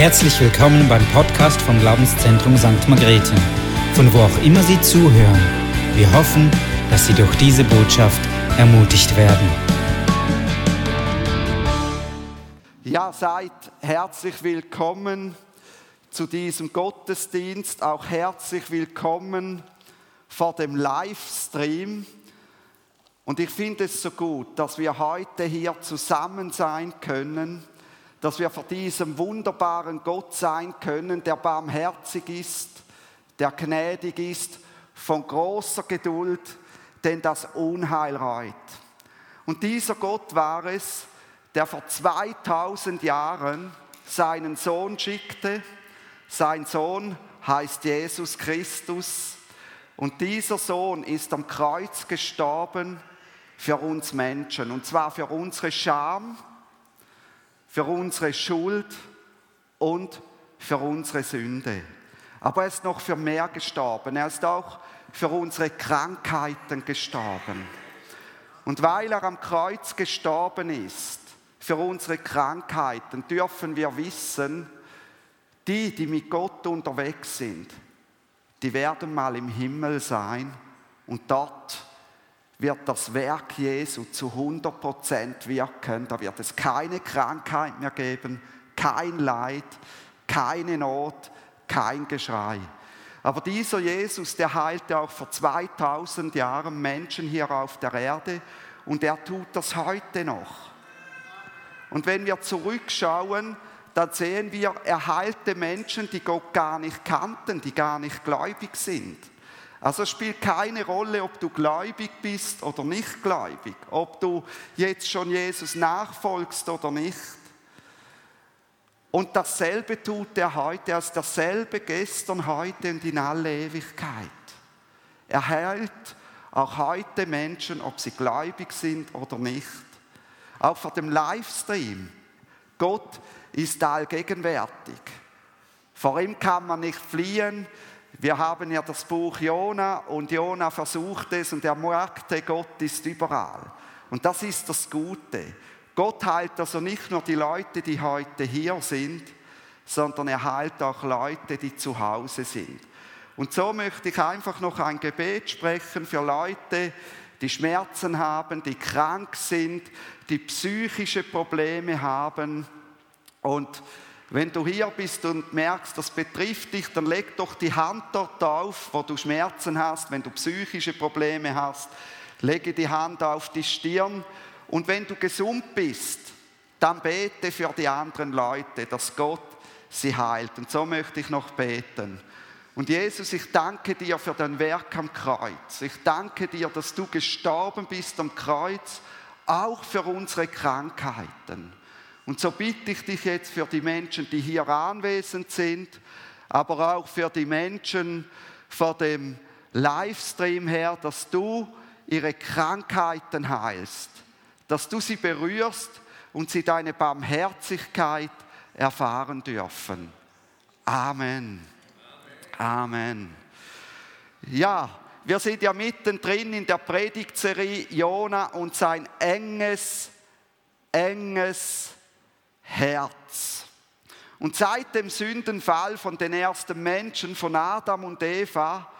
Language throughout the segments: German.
Herzlich willkommen beim Podcast vom Glaubenszentrum St. Margrethe, von wo auch immer Sie zuhören. Wir hoffen, dass Sie durch diese Botschaft ermutigt werden. Ja, seid herzlich willkommen zu diesem Gottesdienst, auch herzlich willkommen vor dem Livestream. Und ich finde es so gut, dass wir heute hier zusammen sein können dass wir vor diesem wunderbaren Gott sein können, der barmherzig ist, der gnädig ist, von großer Geduld, denn das Unheil reut. Und dieser Gott war es, der vor 2000 Jahren seinen Sohn schickte. Sein Sohn heißt Jesus Christus. Und dieser Sohn ist am Kreuz gestorben für uns Menschen. Und zwar für unsere Scham, für unsere Schuld und für unsere Sünde. Aber er ist noch für mehr gestorben. Er ist auch für unsere Krankheiten gestorben. Und weil er am Kreuz gestorben ist, für unsere Krankheiten, dürfen wir wissen, die, die mit Gott unterwegs sind, die werden mal im Himmel sein und dort wird das Werk Jesu zu 100% wirken. Da wird es keine Krankheit mehr geben, kein Leid, keine Not, kein Geschrei. Aber dieser Jesus, der heilte auch vor 2000 Jahren Menschen hier auf der Erde und er tut das heute noch. Und wenn wir zurückschauen, dann sehen wir, er heilte Menschen, die Gott gar nicht kannten, die gar nicht gläubig sind. Also es spielt keine Rolle, ob du gläubig bist oder nicht gläubig, ob du jetzt schon Jesus nachfolgst oder nicht. Und dasselbe tut er heute, ist dasselbe gestern, heute und in alle Ewigkeit. Er heilt auch heute Menschen, ob sie gläubig sind oder nicht. Auch vor dem Livestream. Gott ist allgegenwärtig. Vor ihm kann man nicht fliehen, wir haben ja das Buch Jona und Jona versucht es und er merkte, Gott ist überall. Und das ist das Gute. Gott heilt also nicht nur die Leute, die heute hier sind, sondern er heilt auch Leute, die zu Hause sind. Und so möchte ich einfach noch ein Gebet sprechen für Leute, die Schmerzen haben, die krank sind, die psychische Probleme haben und wenn du hier bist und merkst, das betrifft dich, dann leg doch die Hand dort auf, wo du Schmerzen hast, wenn du psychische Probleme hast. Lege die Hand auf die Stirn und wenn du gesund bist, dann bete für die anderen Leute, dass Gott sie heilt. Und so möchte ich noch beten. Und Jesus, ich danke dir für dein Werk am Kreuz. Ich danke dir, dass du gestorben bist am Kreuz, auch für unsere Krankheiten. Und so bitte ich dich jetzt für die Menschen, die hier anwesend sind, aber auch für die Menschen vor dem Livestream her, dass du ihre Krankheiten heilst, dass du sie berührst und sie deine Barmherzigkeit erfahren dürfen. Amen. Amen. Ja, wir sind ja mittendrin in der Predigtserie Jona und sein enges, enges Herz. Und seit dem Sündenfall von den ersten Menschen, von Adam und Eva,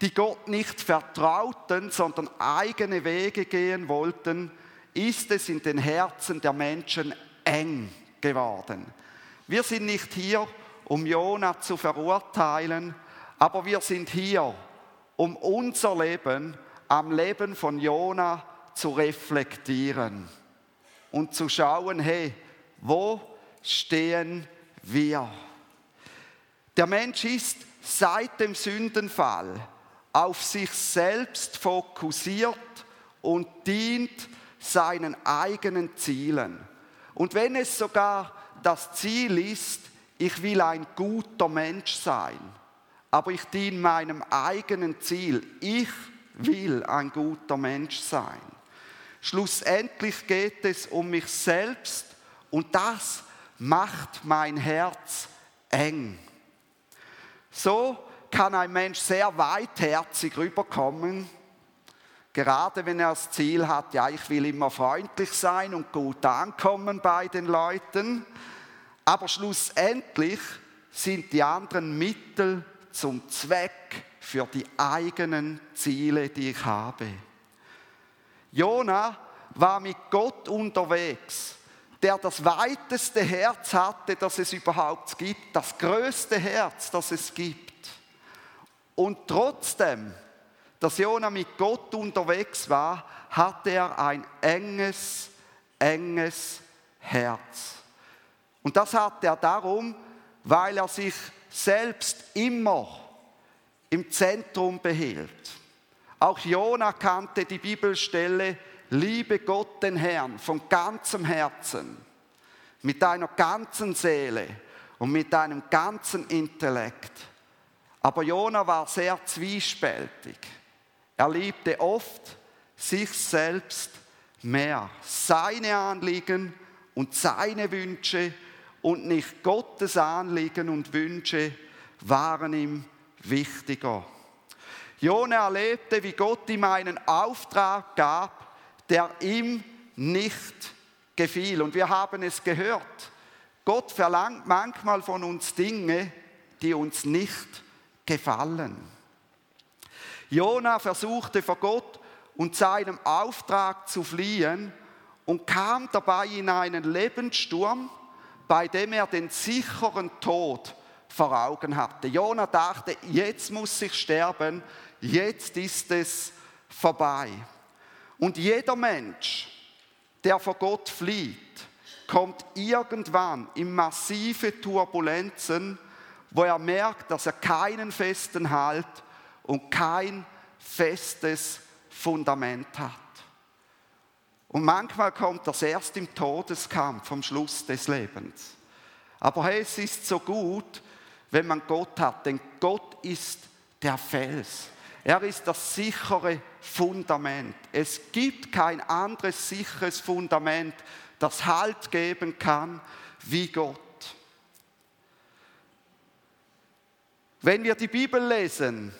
die Gott nicht vertrauten, sondern eigene Wege gehen wollten, ist es in den Herzen der Menschen eng geworden. Wir sind nicht hier, um Jona zu verurteilen, aber wir sind hier, um unser Leben am Leben von Jona zu reflektieren und zu schauen, hey, wo stehen wir? Der Mensch ist seit dem Sündenfall auf sich selbst fokussiert und dient seinen eigenen Zielen. Und wenn es sogar das Ziel ist, ich will ein guter Mensch sein, aber ich diene meinem eigenen Ziel, ich will ein guter Mensch sein. Schlussendlich geht es um mich selbst und das macht mein Herz eng. So kann ein Mensch sehr weitherzig rüberkommen, gerade wenn er das Ziel hat, ja, ich will immer freundlich sein und gut ankommen bei den Leuten. Aber schlussendlich sind die anderen Mittel zum Zweck für die eigenen Ziele, die ich habe. Jona war mit Gott unterwegs, der das weiteste Herz hatte, das es überhaupt gibt, das größte Herz, das es gibt. Und trotzdem, dass Jona mit Gott unterwegs war, hatte er ein enges, enges Herz. Und das hatte er darum, weil er sich selbst immer im Zentrum behielt. Auch Jona kannte die Bibelstelle, liebe Gott den Herrn von ganzem Herzen, mit deiner ganzen Seele und mit deinem ganzen Intellekt. Aber Jona war sehr zwiespältig. Er liebte oft sich selbst mehr, seine Anliegen und seine Wünsche und nicht Gottes Anliegen und Wünsche waren ihm wichtiger. Jona erlebte, wie Gott ihm einen Auftrag gab, der ihm nicht gefiel. Und wir haben es gehört. Gott verlangt manchmal von uns Dinge, die uns nicht gefallen. Jona versuchte vor Gott und seinem Auftrag zu fliehen und kam dabei in einen Lebenssturm, bei dem er den sicheren Tod vor Augen hatte. Jona dachte, jetzt muss ich sterben, jetzt ist es vorbei. Und jeder Mensch, der vor Gott flieht, kommt irgendwann in massive Turbulenzen, wo er merkt, dass er keinen festen Halt und kein festes Fundament hat. Und manchmal kommt das erst im Todeskampf vom Schluss des Lebens. Aber hey, es ist so gut, wenn man Gott hat, denn Gott ist der Fels. Er ist das sichere Fundament. Es gibt kein anderes sicheres Fundament, das Halt geben kann wie Gott. Wenn wir die Bibel lesen,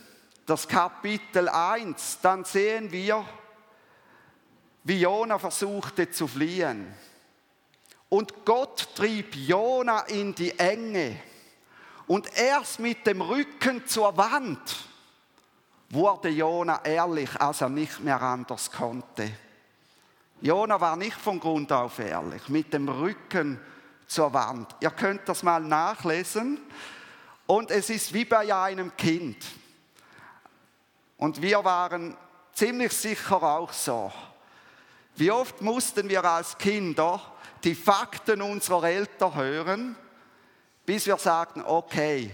das Kapitel 1, dann sehen wir, wie Jona versuchte zu fliehen. Und Gott trieb Jona in die Enge. Und erst mit dem Rücken zur Wand wurde Jona ehrlich, als er nicht mehr anders konnte. Jona war nicht von Grund auf ehrlich, mit dem Rücken zur Wand. Ihr könnt das mal nachlesen. Und es ist wie bei einem Kind. Und wir waren ziemlich sicher auch so. Wie oft mussten wir als Kinder die Fakten unserer Eltern hören, bis wir sagten, okay,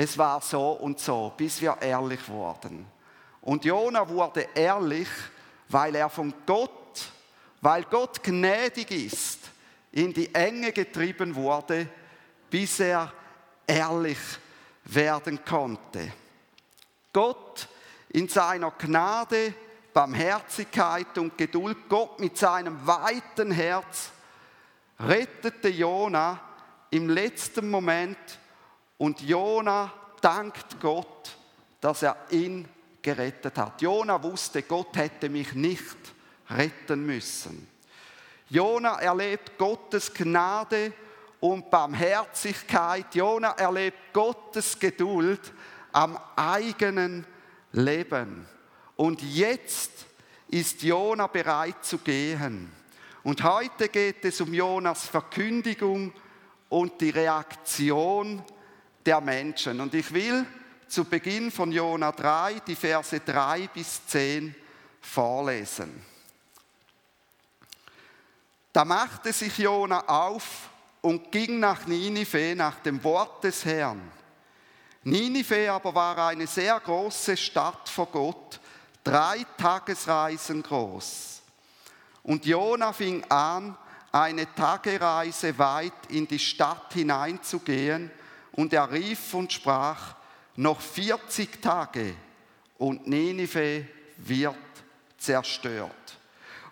es war so und so, bis wir ehrlich wurden. Und Jona wurde ehrlich, weil er von Gott, weil Gott gnädig ist, in die Enge getrieben wurde, bis er ehrlich werden konnte. Gott in seiner Gnade, Barmherzigkeit und Geduld, Gott mit seinem weiten Herz, rettete Jona im letzten Moment und Jona dankt Gott, dass er ihn gerettet hat. Jona wusste, Gott hätte mich nicht retten müssen. Jona erlebt Gottes Gnade und Barmherzigkeit. Jona erlebt Gottes Geduld am eigenen Leben. Und jetzt ist Jona bereit zu gehen. Und heute geht es um Jonas Verkündigung und die Reaktion der Menschen. Und ich will zu Beginn von Jona 3 die Verse 3 bis 10 vorlesen. Da machte sich Jona auf und ging nach Ninive nach dem Wort des Herrn. Ninive aber war eine sehr große Stadt vor Gott, drei Tagesreisen groß. Und Jona fing an, eine Tagereise weit in die Stadt hineinzugehen, und er rief und sprach, noch 40 Tage und Ninive wird zerstört.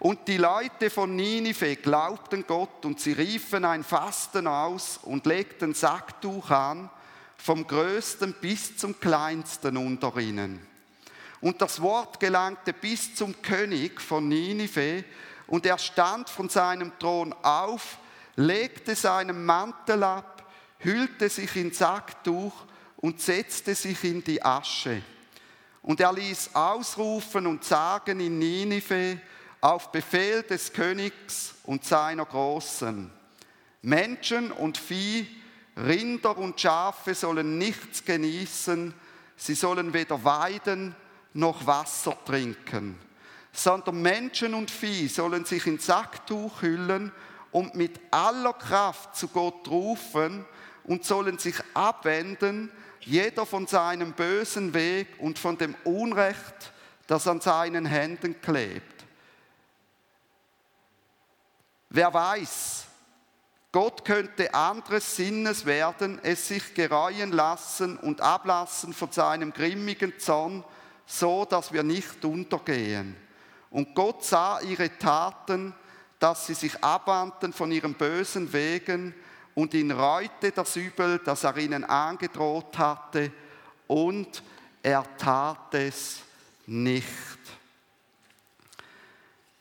Und die Leute von Ninive glaubten Gott und sie riefen ein Fasten aus und legten Sacktuch an, vom größten bis zum kleinsten unter ihnen. Und das Wort gelangte bis zum König von Ninive und er stand von seinem Thron auf, legte seinen Mantel ab, hüllte sich in Sacktuch und setzte sich in die Asche. Und er ließ ausrufen und sagen in Ninive auf Befehl des Königs und seiner Großen, Menschen und Vieh, Rinder und Schafe sollen nichts genießen, sie sollen weder weiden noch Wasser trinken, sondern Menschen und Vieh sollen sich in Sacktuch hüllen und mit aller Kraft zu Gott rufen und sollen sich abwenden, jeder von seinem bösen Weg und von dem Unrecht, das an seinen Händen klebt. Wer weiß, Gott könnte anderes Sinnes werden, es sich gereuen lassen und ablassen von seinem grimmigen Zorn, so dass wir nicht untergehen. Und Gott sah ihre Taten, dass sie sich abwandten von ihren bösen Wegen und ihn reute das Übel, das er ihnen angedroht hatte, und er tat es nicht.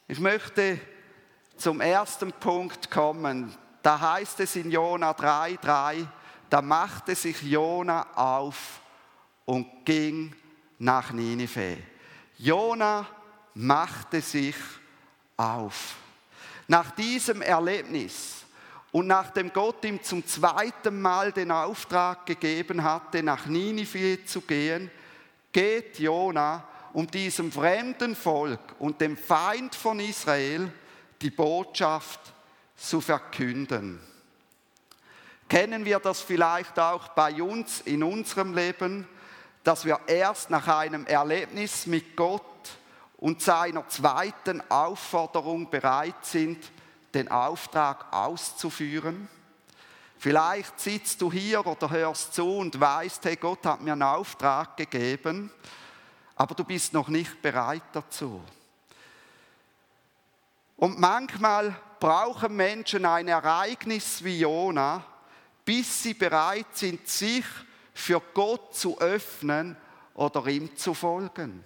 Ich möchte zum ersten Punkt kommen. Da heißt es in Jona 3,3, da machte sich Jona auf und ging nach Ninive. Jona machte sich auf. Nach diesem Erlebnis und nachdem Gott ihm zum zweiten Mal den Auftrag gegeben hatte, nach Ninive zu gehen, geht Jona, um diesem fremden Volk und dem Feind von Israel die Botschaft zu verkünden. Kennen wir das vielleicht auch bei uns in unserem Leben, dass wir erst nach einem Erlebnis mit Gott und seiner zweiten Aufforderung bereit sind, den Auftrag auszuführen. Vielleicht sitzt du hier oder hörst zu und weißt, hey, Gott hat mir einen Auftrag gegeben, aber du bist noch nicht bereit dazu. Und manchmal brauchen Menschen ein Ereignis wie Jona, bis sie bereit sind, sich für Gott zu öffnen oder ihm zu folgen.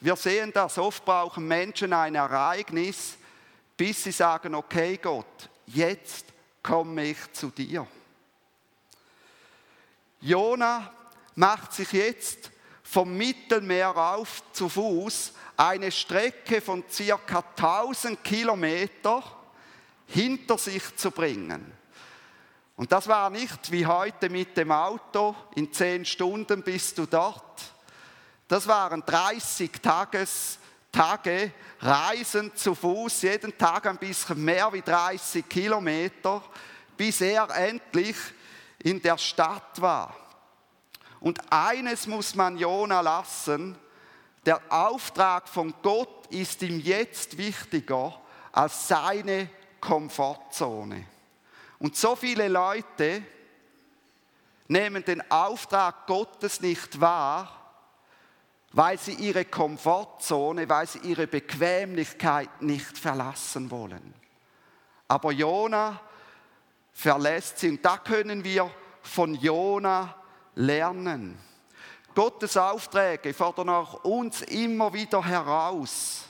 Wir sehen das, oft brauchen Menschen ein Ereignis, bis sie sagen, okay Gott, jetzt komme ich zu dir. Jona macht sich jetzt vom Mittelmeer auf zu Fuß eine Strecke von circa 1000 Kilometer hinter sich zu bringen. Und das war nicht wie heute mit dem Auto, in 10 Stunden bist du dort, das waren 30 Tages, Tage Reisen zu Fuß, jeden Tag ein bisschen mehr wie 30 Kilometer, bis er endlich in der Stadt war. Und eines muss man Jona lassen, der Auftrag von Gott ist ihm jetzt wichtiger als seine Komfortzone. Und so viele Leute nehmen den Auftrag Gottes nicht wahr, weil sie ihre Komfortzone, weil sie ihre Bequemlichkeit nicht verlassen wollen. Aber Jona verlässt sie und da können wir von Jona lernen. Gottes Aufträge fordern auch uns immer wieder heraus,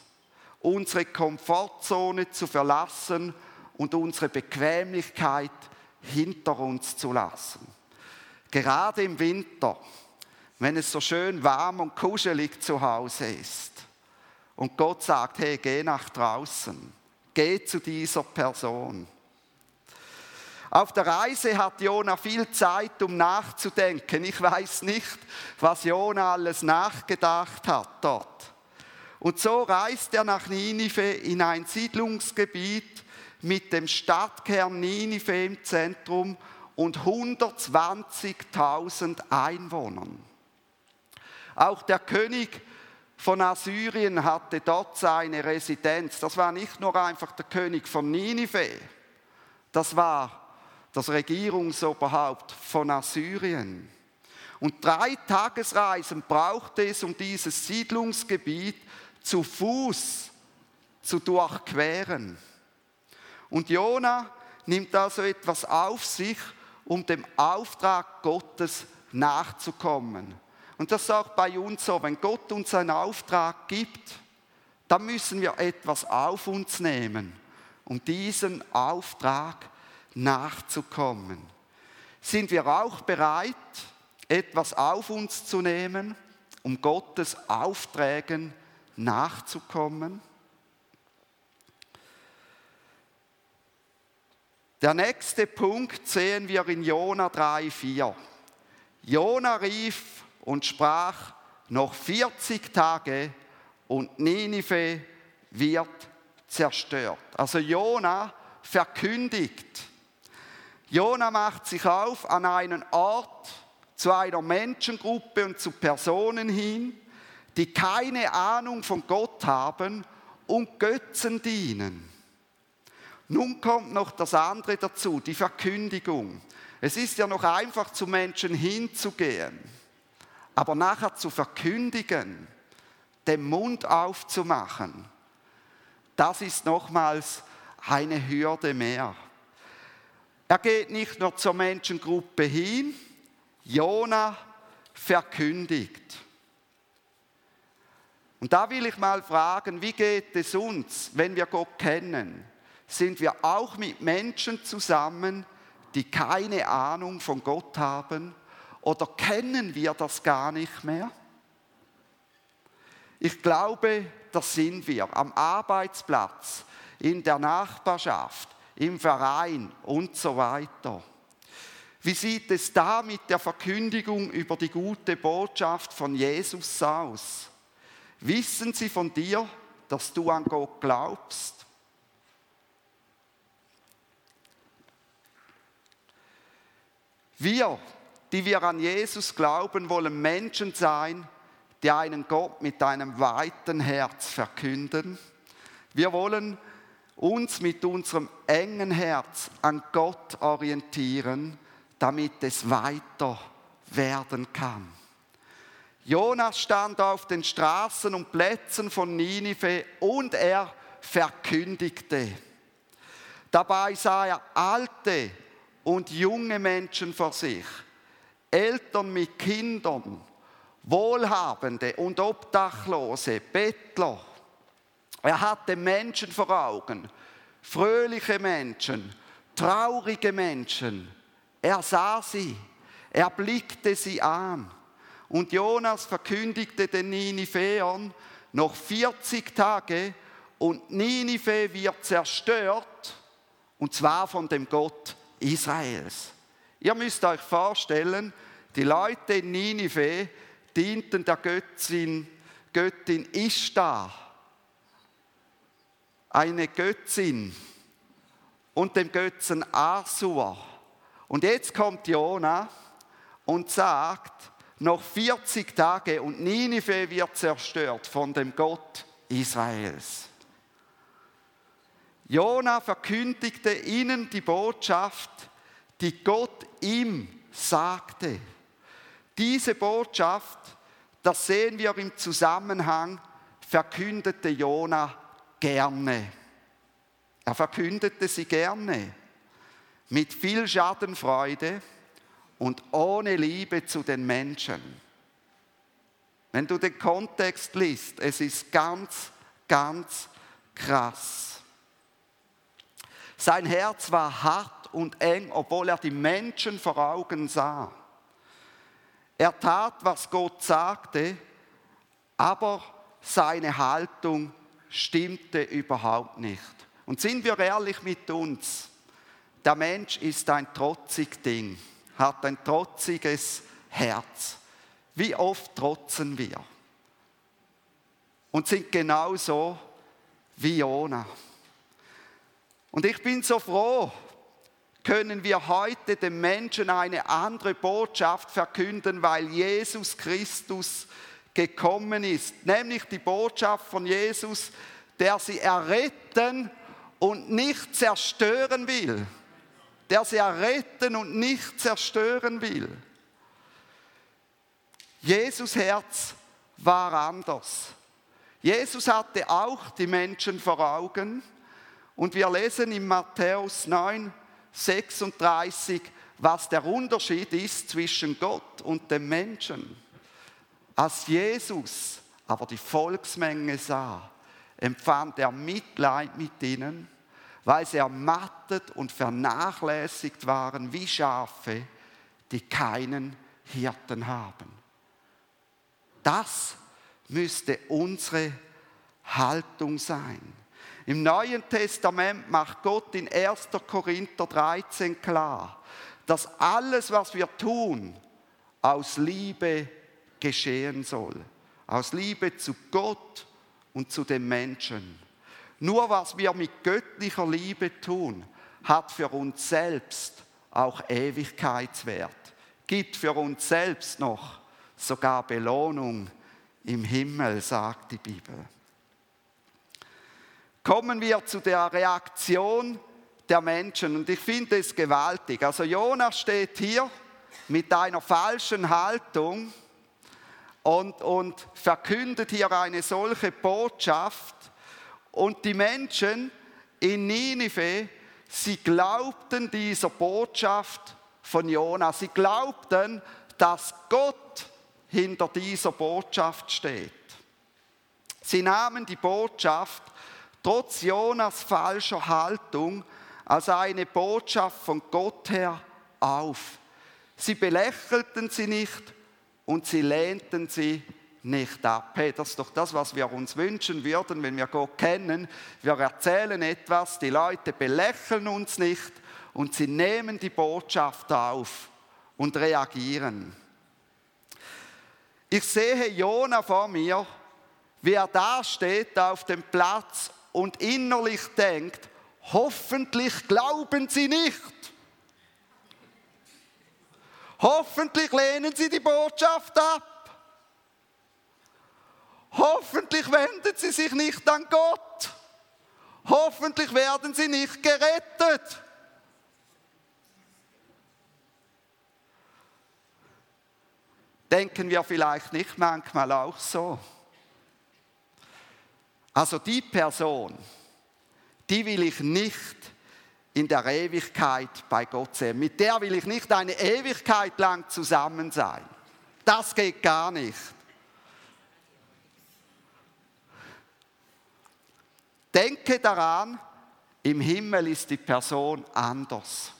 unsere Komfortzone zu verlassen und unsere Bequemlichkeit hinter uns zu lassen. Gerade im Winter wenn es so schön warm und kuschelig zu Hause ist. Und Gott sagt, hey, geh nach draußen, geh zu dieser Person. Auf der Reise hat Jona viel Zeit, um nachzudenken. Ich weiß nicht, was Jona alles nachgedacht hat dort. Und so reist er nach Ninive in ein Siedlungsgebiet mit dem Stadtkern Ninive im Zentrum und 120.000 Einwohnern. Auch der König von Assyrien hatte dort seine Residenz. Das war nicht nur einfach der König von Ninive, das war das Regierungsoberhaupt von Assyrien. Und drei Tagesreisen brauchte es, um dieses Siedlungsgebiet zu Fuß zu durchqueren. Und Jona nimmt also etwas auf sich, um dem Auftrag Gottes nachzukommen. Und das ist auch bei uns so, wenn Gott uns einen Auftrag gibt, dann müssen wir etwas auf uns nehmen, um diesen Auftrag nachzukommen. Sind wir auch bereit, etwas auf uns zu nehmen, um Gottes Aufträgen nachzukommen? Der nächste Punkt sehen wir in Jona 3,4. Jona rief und sprach, noch 40 Tage und Ninive wird zerstört. Also Jona verkündigt. Jona macht sich auf an einen Ort zu einer Menschengruppe und zu Personen hin, die keine Ahnung von Gott haben und Götzen dienen. Nun kommt noch das andere dazu, die Verkündigung. Es ist ja noch einfach zu Menschen hinzugehen, aber nachher zu verkündigen, den Mund aufzumachen, das ist nochmals eine Hürde mehr. Er geht nicht nur zur Menschengruppe hin, Jona verkündigt. Und da will ich mal fragen, wie geht es uns, wenn wir Gott kennen? Sind wir auch mit Menschen zusammen, die keine Ahnung von Gott haben? Oder kennen wir das gar nicht mehr? Ich glaube, das sind wir am Arbeitsplatz, in der Nachbarschaft, im Verein und so weiter. Wie sieht es da mit der Verkündigung über die gute Botschaft von Jesus aus? Wissen sie von dir, dass du an Gott glaubst? Wir, die wir an Jesus glauben, wollen Menschen sein, die einen Gott mit einem weiten Herz verkünden. Wir wollen uns mit unserem engen Herz an Gott orientieren, damit es weiter werden kann. Jonas stand auf den Straßen und Plätzen von Ninive und er verkündigte. Dabei sah er alte und junge Menschen vor sich, Eltern mit Kindern, Wohlhabende und Obdachlose, Bettler. Er hatte Menschen vor Augen, fröhliche Menschen, traurige Menschen. Er sah sie, er blickte sie an. Und Jonas verkündigte den Ninivehern, noch 40 Tage und Ninive wird zerstört, und zwar von dem Gott Israels. Ihr müsst euch vorstellen, die Leute in Ninive dienten der Göttin, Göttin Ishtar, eine Göttin, und dem Götzen Asur. Und jetzt kommt Jona und sagt, noch 40 Tage und Ninive wird zerstört von dem Gott Israels. Jona verkündigte ihnen die Botschaft, die Gott ihm sagte. Diese Botschaft, das sehen wir im Zusammenhang, verkündete Jona gerne. Er verkündete sie gerne mit viel Schadenfreude und ohne Liebe zu den Menschen. Wenn du den Kontext liest, es ist ganz, ganz krass. Sein Herz war hart und eng, obwohl er die Menschen vor Augen sah. Er tat, was Gott sagte, aber seine Haltung stimmte überhaupt nicht. Und sind wir ehrlich mit uns, der Mensch ist ein trotzig Ding, hat ein trotziges Herz. Wie oft trotzen wir? Und sind genauso wie Jona. Und ich bin so froh, können wir heute den Menschen eine andere Botschaft verkünden, weil Jesus Christus gekommen ist. Nämlich die Botschaft von Jesus, der sie erretten und nicht zerstören will. Der sie erretten und nicht zerstören will. Jesus Herz war anders. Jesus hatte auch die Menschen vor Augen. Und wir lesen in Matthäus 9, 36, was der Unterschied ist zwischen Gott und dem Menschen. Als Jesus aber die Volksmenge sah, empfand er Mitleid mit ihnen, weil sie ermattet und vernachlässigt waren wie Schafe, die keinen Hirten haben. Das müsste unsere Haltung sein. Im Neuen Testament macht Gott in 1. Korinther 13 klar, dass alles, was wir tun, aus Liebe geschehen soll. Aus Liebe zu Gott und zu den Menschen. Nur was wir mit göttlicher Liebe tun, hat für uns selbst auch Ewigkeitswert, gibt für uns selbst noch sogar Belohnung im Himmel, sagt die Bibel. Kommen wir zu der Reaktion der Menschen und ich finde es gewaltig. Also Jonas steht hier mit einer falschen Haltung und, und verkündet hier eine solche Botschaft und die Menschen in Ninive, sie glaubten dieser Botschaft von Jonas. Sie glaubten, dass Gott hinter dieser Botschaft steht. Sie nahmen die Botschaft trotz Jonas falscher Haltung als eine Botschaft von Gott her auf. Sie belächelten sie nicht und sie lehnten sie nicht ab. Hey, das ist doch das, was wir uns wünschen würden, wenn wir Gott kennen. Wir erzählen etwas, die Leute belächeln uns nicht und sie nehmen die Botschaft auf und reagieren. Ich sehe Jona vor mir, wie er da steht auf dem Platz und innerlich denkt, hoffentlich glauben sie nicht. Hoffentlich lehnen sie die Botschaft ab. Hoffentlich wenden sie sich nicht an Gott. Hoffentlich werden sie nicht gerettet. Denken wir vielleicht nicht manchmal auch so? Also die Person, die will ich nicht in der Ewigkeit bei Gott sehen. Mit der will ich nicht eine Ewigkeit lang zusammen sein. Das geht gar nicht. Denke daran, im Himmel ist die Person anders.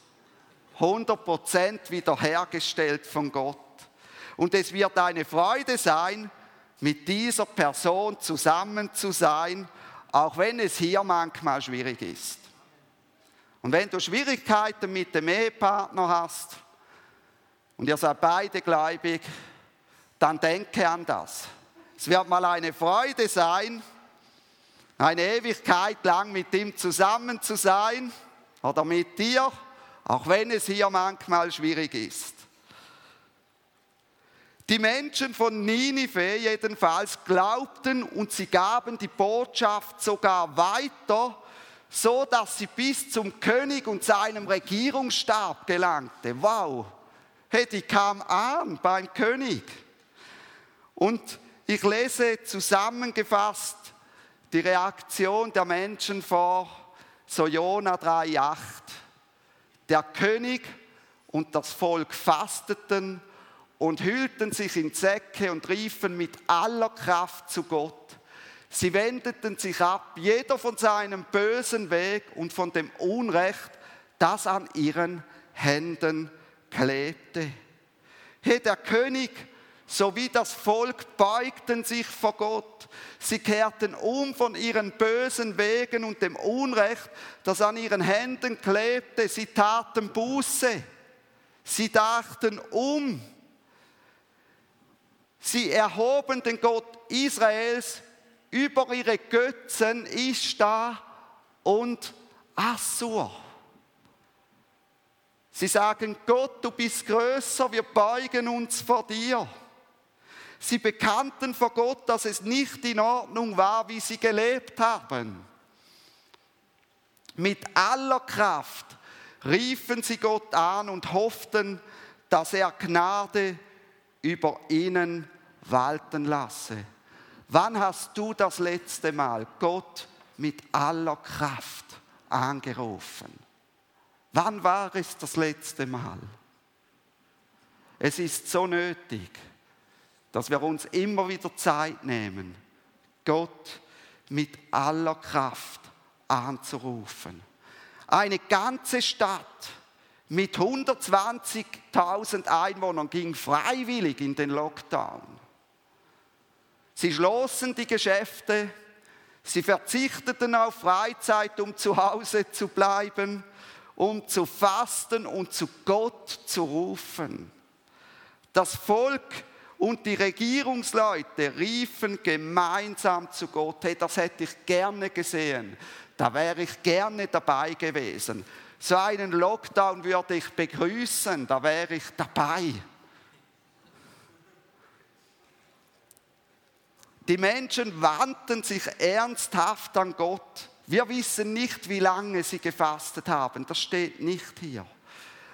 100% wiederhergestellt von Gott. Und es wird eine Freude sein, mit dieser Person zusammen zu sein, auch wenn es hier manchmal schwierig ist. Und wenn du Schwierigkeiten mit dem Ehepartner hast und ihr seid beide gläubig, dann denke an das. Es wird mal eine Freude sein, eine Ewigkeit lang mit ihm zusammen zu sein oder mit dir, auch wenn es hier manchmal schwierig ist. Die Menschen von Ninive jedenfalls glaubten und sie gaben die Botschaft sogar weiter, so dass sie bis zum König und seinem Regierungsstab gelangte. Wow! Hey, die kam an beim König. Und ich lese zusammengefasst die Reaktion der Menschen vor so Jona 3,8. Der König und das Volk fasteten und hüllten sich in Säcke und riefen mit aller Kraft zu Gott. Sie wendeten sich ab, jeder von seinem bösen Weg und von dem Unrecht, das an ihren Händen klebte. Hey, der König sowie das Volk beugten sich vor Gott. Sie kehrten um von ihren bösen Wegen und dem Unrecht, das an ihren Händen klebte. Sie taten Buße. Sie dachten um Sie erhoben den Gott Israels über ihre Götzen Ishtar und Assur. Sie sagen, Gott, du bist größer, wir beugen uns vor dir. Sie bekannten vor Gott, dass es nicht in Ordnung war, wie sie gelebt haben. Mit aller Kraft riefen sie Gott an und hofften, dass er Gnade über ihnen walten lasse. Wann hast du das letzte Mal Gott mit aller Kraft angerufen? Wann war es das letzte Mal? Es ist so nötig, dass wir uns immer wieder Zeit nehmen, Gott mit aller Kraft anzurufen. Eine ganze Stadt mit 120.000 Einwohnern ging freiwillig in den Lockdown. Sie schlossen die Geschäfte, sie verzichteten auf Freizeit, um zu Hause zu bleiben, um zu fasten und zu Gott zu rufen. Das Volk und die Regierungsleute riefen gemeinsam zu Gott. Hey, das hätte ich gerne gesehen. Da wäre ich gerne dabei gewesen. So einen Lockdown würde ich begrüßen, da wäre ich dabei. Die Menschen wandten sich ernsthaft an Gott. Wir wissen nicht, wie lange sie gefastet haben, das steht nicht hier.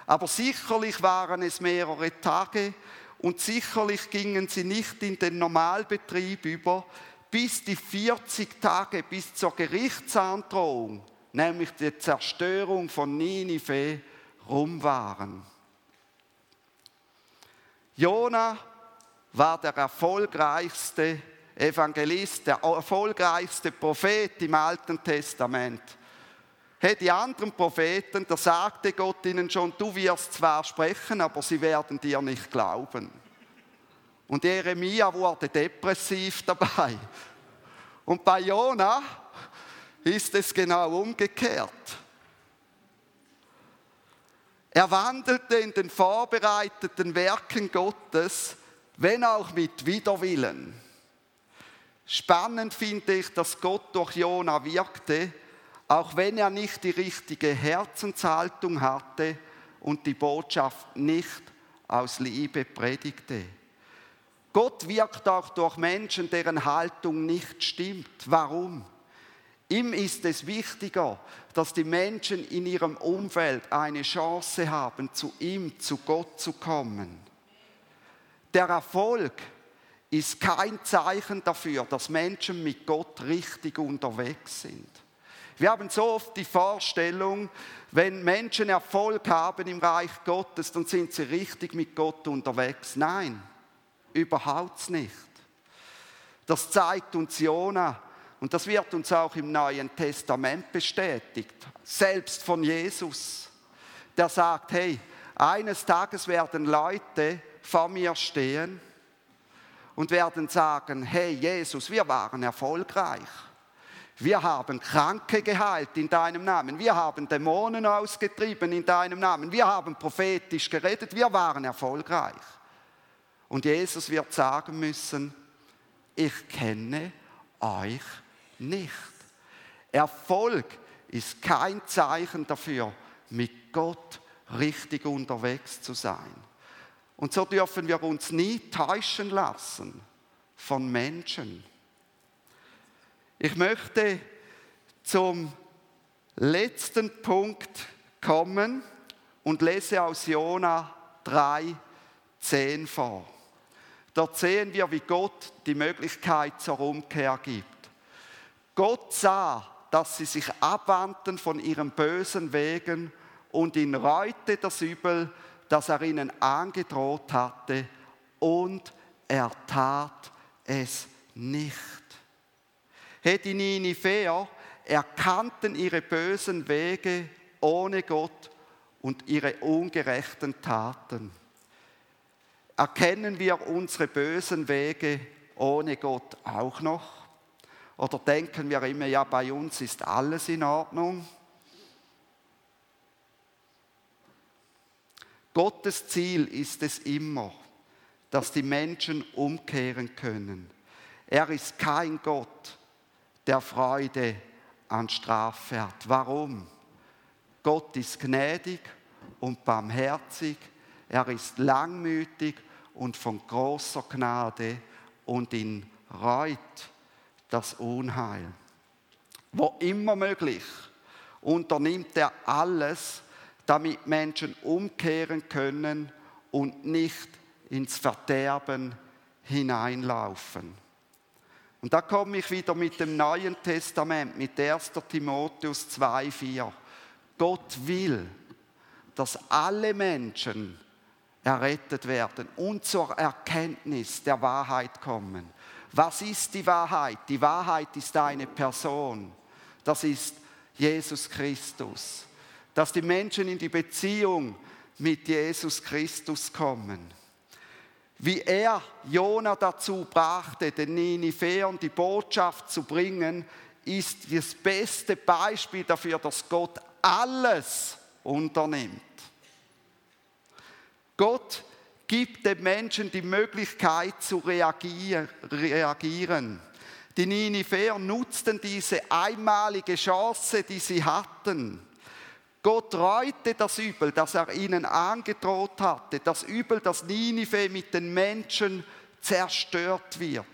Aber sicherlich waren es mehrere Tage und sicherlich gingen sie nicht in den Normalbetrieb über, bis die 40 Tage bis zur Gerichtsandrohung, nämlich die Zerstörung von Ninive, rum waren. Jona war der erfolgreichste Evangelist, der erfolgreichste Prophet im Alten Testament. Hey, die anderen Propheten, da sagte Gott ihnen schon, du wirst zwar sprechen, aber sie werden dir nicht glauben. Und Jeremia wurde depressiv dabei. Und bei Jona ist es genau umgekehrt. Er wandelte in den vorbereiteten Werken Gottes, wenn auch mit Widerwillen. Spannend finde ich, dass Gott durch Jona wirkte, auch wenn er nicht die richtige Herzenshaltung hatte und die Botschaft nicht aus Liebe predigte. Gott wirkt auch durch Menschen, deren Haltung nicht stimmt. Warum? Ihm ist es wichtiger, dass die Menschen in ihrem Umfeld eine Chance haben, zu ihm, zu Gott zu kommen. Der Erfolg ist kein Zeichen dafür, dass Menschen mit Gott richtig unterwegs sind. Wir haben so oft die Vorstellung, wenn Menschen Erfolg haben im Reich Gottes, dann sind sie richtig mit Gott unterwegs. Nein, überhaupt nicht. Das zeigt uns Jona und das wird uns auch im Neuen Testament bestätigt, selbst von Jesus. Der sagt, hey, eines Tages werden Leute vor mir stehen und werden sagen, hey Jesus, wir waren erfolgreich. Wir haben Kranke geheilt in deinem Namen. Wir haben Dämonen ausgetrieben in deinem Namen. Wir haben prophetisch geredet. Wir waren erfolgreich. Und Jesus wird sagen müssen, ich kenne euch nicht. Erfolg ist kein Zeichen dafür, mit Gott richtig unterwegs zu sein. Und so dürfen wir uns nie täuschen lassen von Menschen. Ich möchte zum letzten Punkt kommen und lese aus Jona 3, 10 vor. Dort sehen wir, wie Gott die Möglichkeit zur Umkehr gibt. Gott sah, dass sie sich abwandten von ihren bösen Wegen und ihn reute das Übel, das er ihnen angedroht hatte, und er tat es nicht. Die Niniveer erkannten ihre bösen Wege ohne Gott und ihre ungerechten Taten. Erkennen wir unsere bösen Wege ohne Gott auch noch? Oder denken wir immer, ja, bei uns ist alles in Ordnung? Gottes Ziel ist es immer, dass die Menschen umkehren können. Er ist kein Gott, der Freude an Strafe hat. Warum? Gott ist gnädig und barmherzig, er ist langmütig und von großer Gnade und ihn reut das Unheil. Wo immer möglich unternimmt er alles, damit Menschen umkehren können und nicht ins Verderben hineinlaufen. Und da komme ich wieder mit dem Neuen Testament, mit 1. Timotheus 2,4. Gott will, dass alle Menschen errettet werden und zur Erkenntnis der Wahrheit kommen. Was ist die Wahrheit? Die Wahrheit ist eine Person. Das ist Jesus Christus. Dass die Menschen in die Beziehung mit Jesus Christus kommen. Wie er Jona dazu brachte, den Ninivern die Botschaft zu bringen, ist das beste Beispiel dafür, dass Gott alles unternimmt. Gott gibt den Menschen die Möglichkeit zu reagieren. Die Niniver nutzten diese einmalige Chance, die sie hatten. Gott reute das Übel, das er ihnen angedroht hatte, das Übel, dass Ninive mit den Menschen zerstört wird.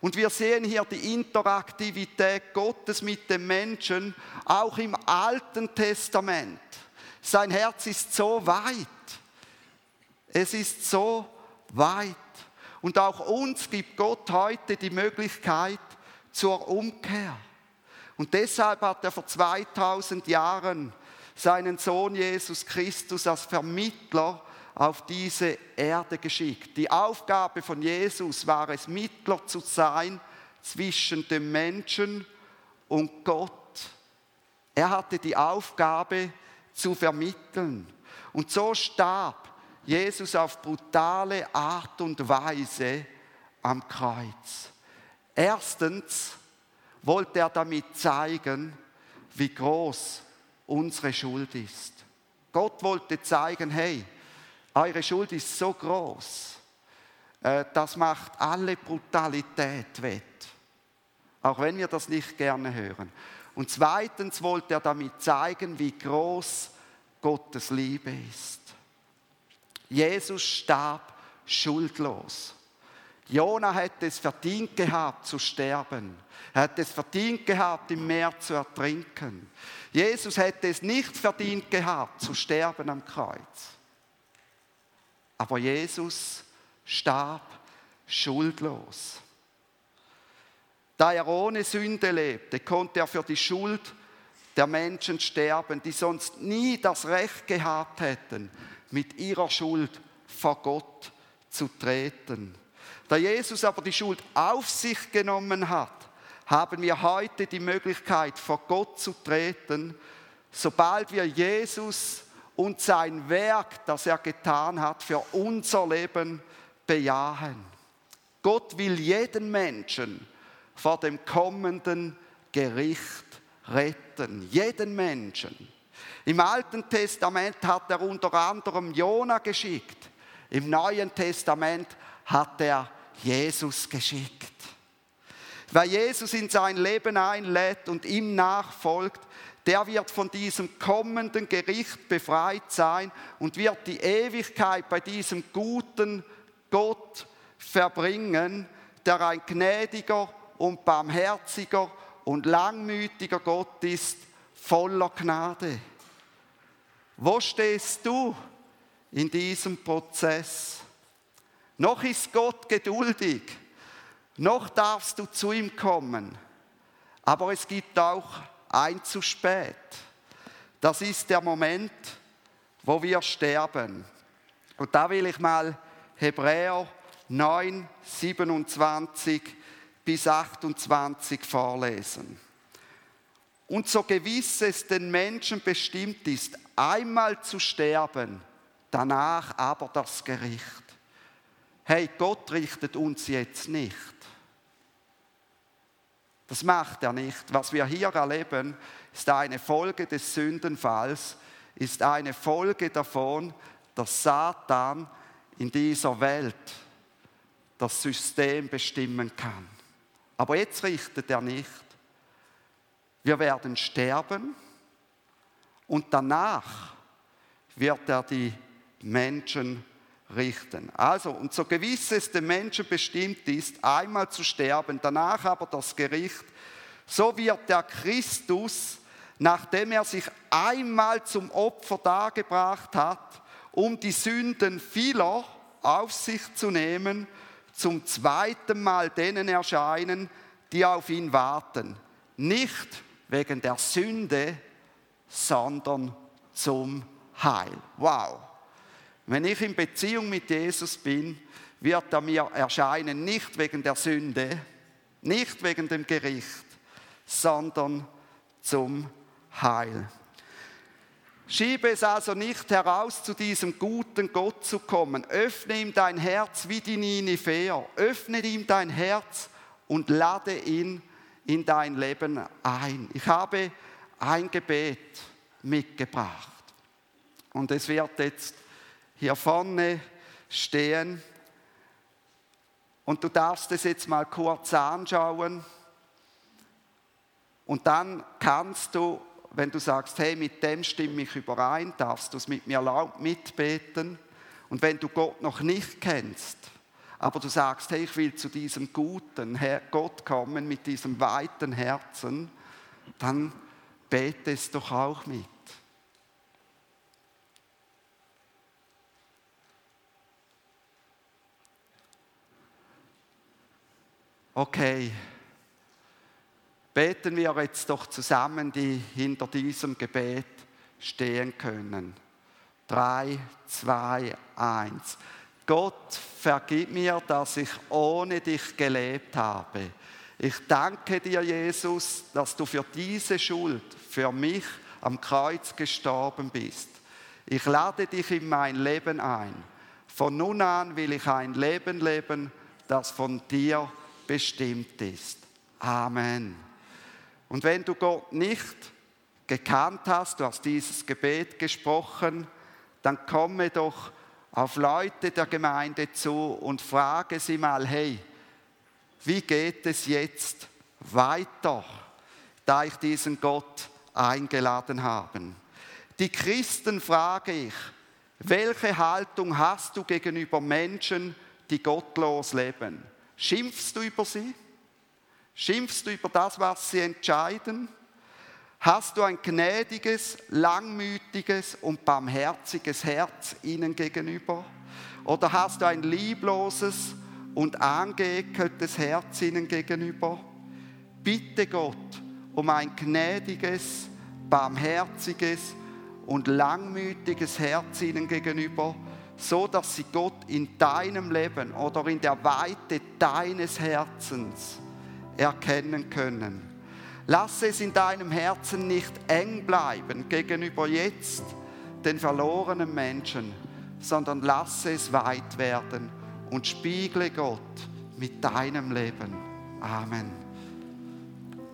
Und wir sehen hier die Interaktivität Gottes mit dem Menschen, auch im Alten Testament. Sein Herz ist so weit. Es ist so weit. Und auch uns gibt Gott heute die Möglichkeit zur Umkehr. Und deshalb hat er vor 2000 Jahren seinen Sohn Jesus Christus als Vermittler auf diese Erde geschickt. Die Aufgabe von Jesus war es, Mittler zu sein zwischen dem Menschen und Gott. Er hatte die Aufgabe zu vermitteln. Und so starb Jesus auf brutale Art und Weise am Kreuz. Erstens wollte er damit zeigen, wie groß unsere Schuld ist. Gott wollte zeigen, hey, eure Schuld ist so groß, äh, das macht alle Brutalität wett. Auch wenn wir das nicht gerne hören. Und zweitens wollte er damit zeigen, wie groß Gottes Liebe ist. Jesus starb schuldlos. Jona hätte es verdient gehabt zu sterben. Er hätte es verdient gehabt, im Meer zu ertrinken. Jesus hätte es nicht verdient gehabt, zu sterben am Kreuz. Aber Jesus starb schuldlos. Da er ohne Sünde lebte, konnte er für die Schuld der Menschen sterben, die sonst nie das Recht gehabt hätten, mit ihrer Schuld vor Gott zu treten. Da Jesus aber die Schuld auf sich genommen hat, haben wir heute die Möglichkeit, vor Gott zu treten, sobald wir Jesus und sein Werk, das er getan hat, für unser Leben bejahen. Gott will jeden Menschen vor dem kommenden Gericht retten. Jeden Menschen. Im Alten Testament hat er unter anderem Jona geschickt. Im Neuen Testament hat er Jesus geschickt. Wer Jesus in sein Leben einlädt und ihm nachfolgt, der wird von diesem kommenden Gericht befreit sein und wird die Ewigkeit bei diesem guten Gott verbringen, der ein gnädiger und barmherziger und langmütiger Gott ist, voller Gnade. Wo stehst du in diesem Prozess? Noch ist Gott geduldig, noch darfst du zu ihm kommen, aber es gibt auch ein zu spät. Das ist der Moment, wo wir sterben. Und da will ich mal Hebräer 9, 27 bis 28 vorlesen. Und so gewiss es den Menschen bestimmt ist, einmal zu sterben, danach aber das Gericht. Hey, Gott richtet uns jetzt nicht. Das macht er nicht. Was wir hier erleben, ist eine Folge des Sündenfalls, ist eine Folge davon, dass Satan in dieser Welt das System bestimmen kann. Aber jetzt richtet er nicht. Wir werden sterben und danach wird er die Menschen richten. Also, und so gewiss es dem Menschen bestimmt ist, einmal zu sterben, danach aber das Gericht, so wird der Christus, nachdem er sich einmal zum Opfer dargebracht hat, um die Sünden vieler auf sich zu nehmen, zum zweiten Mal denen erscheinen, die auf ihn warten. Nicht wegen der Sünde, sondern zum Heil. Wow. Wenn ich in Beziehung mit Jesus bin, wird er mir erscheinen, nicht wegen der Sünde, nicht wegen dem Gericht, sondern zum Heil. Schiebe es also nicht heraus, zu diesem guten Gott zu kommen. Öffne ihm dein Herz wie die Nineveh. Öffne ihm dein Herz und lade ihn in dein Leben ein. Ich habe ein Gebet mitgebracht. Und es wird jetzt hier vorne stehen. Und du darfst es jetzt mal kurz anschauen. Und dann kannst du, wenn du sagst, hey, mit dem stimme ich überein, darfst du es mit mir laut mitbeten. Und wenn du Gott noch nicht kennst, aber du sagst, hey, ich will zu diesem guten Gott kommen mit diesem weiten Herzen, dann bete es doch auch mit. Okay, beten wir jetzt doch zusammen, die hinter diesem Gebet stehen können. Drei, zwei, eins. Gott, vergib mir, dass ich ohne dich gelebt habe. Ich danke dir, Jesus, dass du für diese Schuld, für mich am Kreuz gestorben bist. Ich lade dich in mein Leben ein. Von nun an will ich ein Leben leben, das von dir bestimmt ist. Amen. Und wenn du Gott nicht gekannt hast, du hast dieses Gebet gesprochen, dann komme doch auf Leute der Gemeinde zu und frage sie mal, hey, wie geht es jetzt weiter, da ich diesen Gott eingeladen habe? Die Christen frage ich, welche Haltung hast du gegenüber Menschen, die gottlos leben? Schimpfst du über sie? Schimpfst du über das, was sie entscheiden? Hast du ein gnädiges, langmütiges und barmherziges Herz ihnen gegenüber? Oder hast du ein liebloses und angeekeltes Herz ihnen gegenüber? Bitte Gott um ein gnädiges, barmherziges und langmütiges Herz ihnen gegenüber so dass sie Gott in deinem Leben oder in der Weite deines Herzens erkennen können. Lass es in deinem Herzen nicht eng bleiben gegenüber jetzt den verlorenen Menschen, sondern lass es weit werden und spiegle Gott mit deinem Leben. Amen.